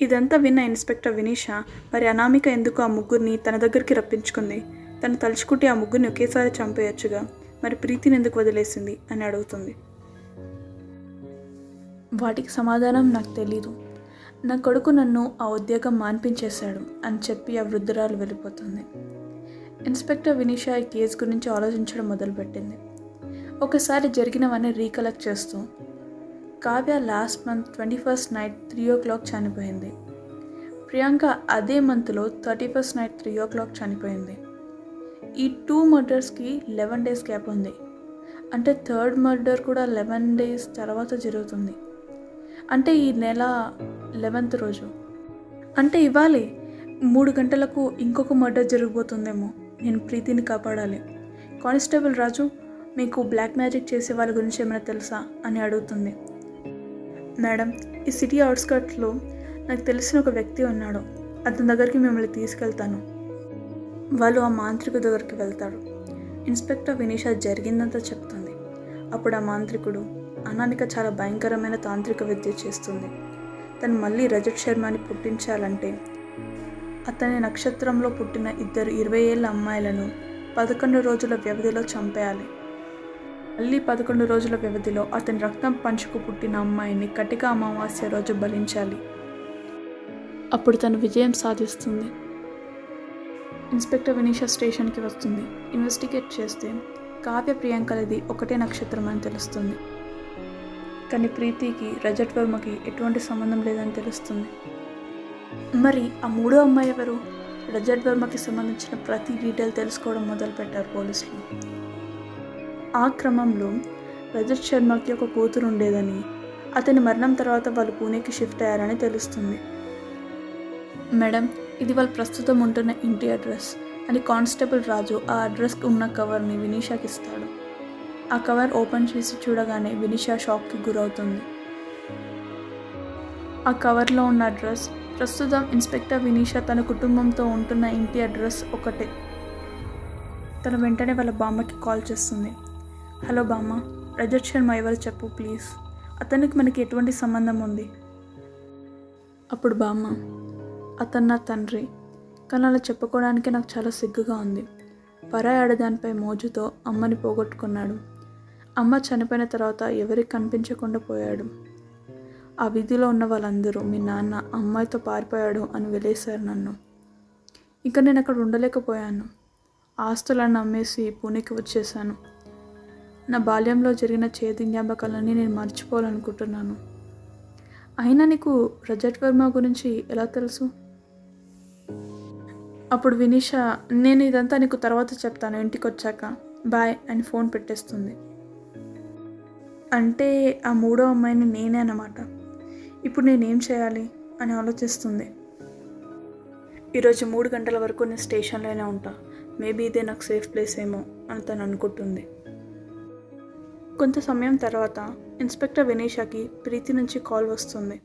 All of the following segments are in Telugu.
ఇదంతా విన్న ఇన్స్పెక్టర్ వినీష మరి అనామిక ఎందుకు ఆ ముగ్గురిని తన దగ్గరికి రప్పించుకుంది? తను తలుచుకుంటే ఆ ముగ్గురిని ఒకేసారి చంపేయొచ్చుగా. మరి ప్రీతిని ఎందుకు వదిలేసింది? అని అడుగుతుంది. వాటికి సమాధానం నాకు తెలీదు. నా కొడుకు నన్ను ఆ ఉద్యోగం మాన్పించేశాడు అని చెప్పి ఆ వృద్ధురాలు వెళ్ళిపోతుంది. ఇన్స్పెక్టర్ వినీష ఈ కేసు గురించి ఆలోచించడం మొదలుపెట్టింది. ఒకసారి జరిగినవన్నీ రీకలెక్ట్ చేస్తూ Kavya last month twenty first night three o'clock చనిపోయింది. ప్రియాంక అదే మంత్లో thirty first night three o'clock చనిపోయింది. ఈ టూ మర్డర్స్కి లెవెన్ డేస్ గ్యాప్ ఉంది. అంటే థర్డ్ మర్డర్ కూడా లెవెన్ డేస్ తర్వాత జరుగుతుంది. అంటే ఈ నెల లెవెన్త్ రోజు. అంటే ఇవ్వాలి మూడు గంటలకు ఇంకొక మర్డర్ జరగబోతుందేమో. నేను ప్రీతిని కాపాడాలి. కానిస్టేబుల్ రాజు మీకు బ్లాక్ మ్యాజిక్ చేసే వాళ్ళ గురించి ఏమైనా తెలుసా? అని అడుగుతుంది. మేడం ఈ సిటీ అవుట్స్కర్ట్లో నాకు తెలిసిన ఒక వ్యక్తి ఉన్నాడు. అతని దగ్గరికి మిమ్మల్ని తీసుకెళ్తాను. వాళ్ళు ఆ మాంత్రికు దగ్గరికి వెళ్తాడు ఇన్స్పెక్టర్ వినీష జరిగిందంతా చెప్తుంది. అప్పుడు ఆ మాంత్రికుడు అనామిక చాలా భయంకరమైన తాంత్రిక విద్య చేస్తుంది. తను మళ్ళీ రజత్ శర్మని పుట్టించాలంటే అతని నక్షత్రంలో పుట్టిన ఇద్దరు ఇరవై ఏళ్ళ అమ్మాయిలను పదకొండు రోజుల వ్యవధిలో చంపేయాలి. మళ్ళీ పదకొండు రోజుల వ్యవధిలో అతని రక్తం పంచుకు పుట్టిన అమ్మాయిని కటిక అమావాస్య రోజు బలించాలి అప్పుడు తను విజయం సాధిస్తుంది. ఇన్స్పెక్టర్ వినీషా స్టేషన్కి వస్తుంది. ఇన్వెస్టిగేట్ చేస్తే కావ్య ప్రియాంకలది ఒకటే నక్షత్రం అని తెలుస్తుంది. కానీ ప్రీతికి రజట్ వర్మకి ఎటువంటి సంబంధం లేదని తెలుస్తుంది. మరి ఆ మూడో అమ్మాయి ఎవరు? రజట్ వర్మకి సంబంధించిన ప్రతి డీటెయిల్ తెలుసుకోవడం మొదలుపెట్టారు పోలీసులు. ఆ క్రమంలో రజత్ శర్మకి ఒక కూతురు ఉండేదని అతని మరణం తర్వాత వాళ్ళు పూణేకి షిఫ్ట్ అయ్యారని తెలుస్తుంది. మేడం ఇది వాళ్ళు ప్రస్తుతం ఉంటున్న ఇంటి అడ్రస్. అని కానిస్టేబుల్ రాజు ఆ అడ్రస్కి ఉన్న కవర్ని వినీషాకి ఇస్తాడు. ఆ కవర్ ఓపెన్ చేసి చూడగానే వినీషా షాక్కి గురవుతుంది. ఆ కవర్లో ఉన్న అడ్రస్? ప్రస్తుతం ఇన్స్పెక్టర్ వినీషా తన కుటుంబంతో ఉంటున్న ఇంటి అడ్రస్ ఒకటే. తను వెంటనే వాళ్ళ బామ్మకి కాల్ చేస్తుంది. హలో బామ్మ రజత్ శర్మ ఎవరు చెప్పు ప్లీజ్. అతనికి మనకి ఎటువంటి సంబంధం ఉంది? అప్పుడు బామ్మ అతను నా తండ్రి. కానీ అలా చెప్పుకోవడానికి నాకు చాలా సిగ్గుగా ఉంది. పరాయి ఆడదానిపై మోజుతో అమ్మని పోగొట్టుకున్నాడు. అమ్మ చనిపోయిన తర్వాత ఎవరికి కనిపించకుండా పోయాడు. ఆ వీధిలో ఉన్న వాళ్ళందరూ మీ నాన్న అమ్మాయితో పారిపోయాడు అని వెళ్ళేశారు నన్ను. ఇంకా నేను అక్కడ ఉండలేకపోయాను. ఆస్తులను అమ్మేసి పూణేకి వచ్చేసాను నా బాల్యంలో జరిగిన చేతి జ్ఞాపకాలన్నీ నేను మర్చిపోవాలనుకుంటున్నాను. అయినా నీకు రజత్ వర్మ గురించి ఎలా తెలుసు? అప్పుడు వినీష నేను ఇదంతా నీకు తర్వాత చెప్తాను ఇంటికి వచ్చాక బాయ్ అని ఫోన్ పెట్టేస్తుంది. అంటే ఆ మూడో అమ్మాయిని నేనే అన్నమాట. ఇప్పుడు నేనేం చేయాలి అని ఆలోచిస్తుంది. ఈరోజు మూడు గంటల వరకు నేను స్టేషన్లోనే ఉంటా. మేబీ ఇదే నాకు సేఫ్ ప్లేస్ ఏమో అని తను అనుకుంటుంది. కొంత సమయం తర్వాత ఇన్స్పెక్టర్ వినీషాకి ప్రీతి నుంచి కాల్ వస్తుంది.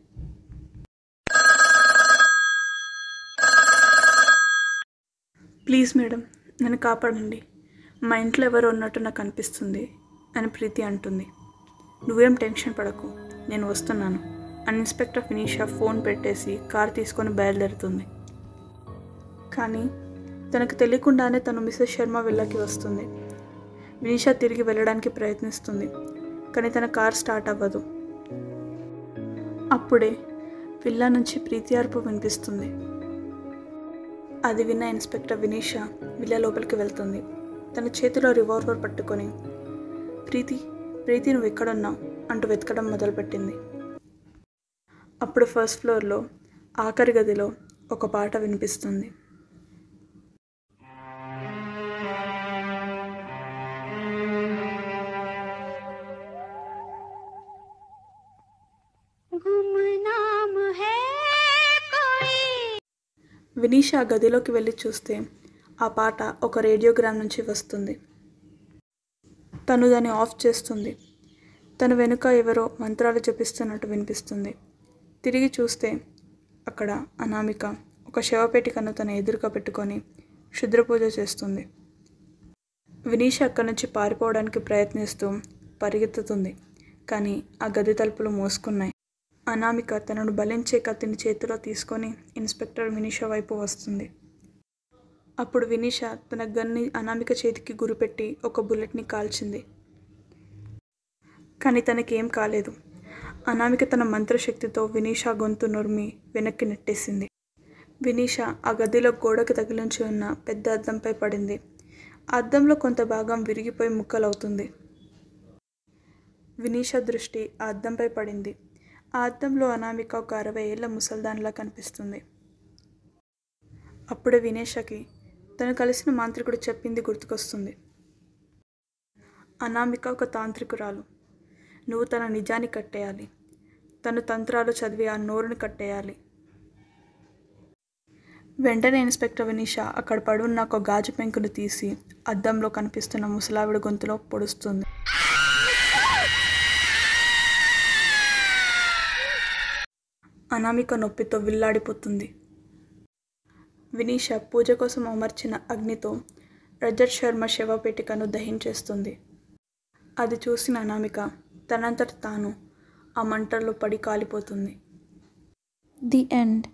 ప్లీజ్ మేడం నన్ను కాపాడండి. మా ఇంట్లో ఎవరు ఉన్నట్టు నాకు అనిపిస్తుంది అని ప్రీతి అంటుంది. నువ్వేం టెన్షన్ పడకు నేను వస్తున్నాను. అని ఇన్స్పెక్టర్ ఫినీషా ఫోన్ పెట్టేసి కార్ తీసుకొని బయలుదేరుతుంది. కానీ తనకు తెలియకుండానే తను మిసెస్ శర్మ విల్లకి వస్తుంది. వినీషా తిరిగి వెళ్ళడానికి ప్రయత్నిస్తుంది కానీ తన కార్ స్టార్ట్ అవ్వదు. అప్పుడే విల్లా నుంచి ప్రీతి అరుపు వినిపిస్తుంది. అది విన్న ఇన్స్పెక్టర్ వినీషా విల్లా లోపలికి వెళ్తుంది. తన చేతిలో రివాల్వర్ పట్టుకొని ప్రీతి ప్రీతి నువ్వు ఎక్కడున్నావు అంటూ వెతకడం మొదలుపెట్టింది. అప్పుడు ఫస్ట్ ఫ్లోర్లో ఆఖరి గదిలో ఒక పాట వినిపిస్తుంది. వినీషా ఆ గదిలోకి వెళ్ళి చూస్తే ఆ పాట ఒక రేడియోగ్రామ్ నుంచి వస్తుంది. తను దాన్ని ఆఫ్ చేస్తుంది. తను వెనుక ఎవరో మంత్రాలు జపిస్తున్నట్టు వినిపిస్తుంది. తిరిగి చూస్తే అక్కడ అనామిక ఒక శవపేటికను తన ఎదురుగా పెట్టుకొని క్షుద్రపూజ చేస్తుంది. వినీష అక్కడి నుంచి పారిపోవడానికి ప్రయత్నిస్తూ పరిగెత్తుతుంది. కానీ ఆ గది తలుపులు మూసుకున్నాయి. అనామిక తనను బలించే కత్తిని చేతిలో తీసుకొని ఇన్స్పెక్టర్ వినీష వైపు వస్తుంది. అప్పుడు వినీష తన గన్ని అనామిక చేతికి గురిపెట్టి ఒక బుల్లెట్ని కాల్చింది. కానీ తనకేం కాలేదు. అనామిక తన మంత్రశక్తితో వినీష గొంతు నుర్మి వెనక్కి నెట్టేసింది. వినీష ఆ గదిలో గోడకు తగిలించి ఉన్న పెద్ద అద్దంపై పడింది. అద్దంలో కొంత భాగం విరిగిపోయి ముక్కలవుతుంది. వినీష దృష్టి ఆ అద్దంపై పడింది. ఆ అద్దంలో అనామిక ఒక అరవై ఏళ్ళ ముసల్దాన్లా కనిపిస్తుంది. అప్పుడే వినేషకి తను కలిసిన మాంత్రికుడు చెప్పింది గుర్తుకొస్తుంది. అనామిక ఒక తాంత్రికురాలు. నువ్వు తన నిజాన్ని కట్టేయాలి. తను తంత్రాలు చదివి ఆ నోరుని కట్టేయాలి. వెంటనే ఇన్స్పెక్టర్ వినీష అక్కడ పడున్న ఒక గాజు పెంకును తీసి అద్దంలో కనిపిస్తున్న ముసలావిడ గొంతులో పొడుస్తుంది. అనామిక నొప్పితో విల్లాడిపోతుంది. వినీష పూజ కోసం అమర్చిన అగ్నితో రజత్ శర్మ శవపేటికను దహించేస్తుంది అది చూసిన అనామిక తనంతట తాను ఆ మంటల్లో పడి కాలిపోతుంది. The end.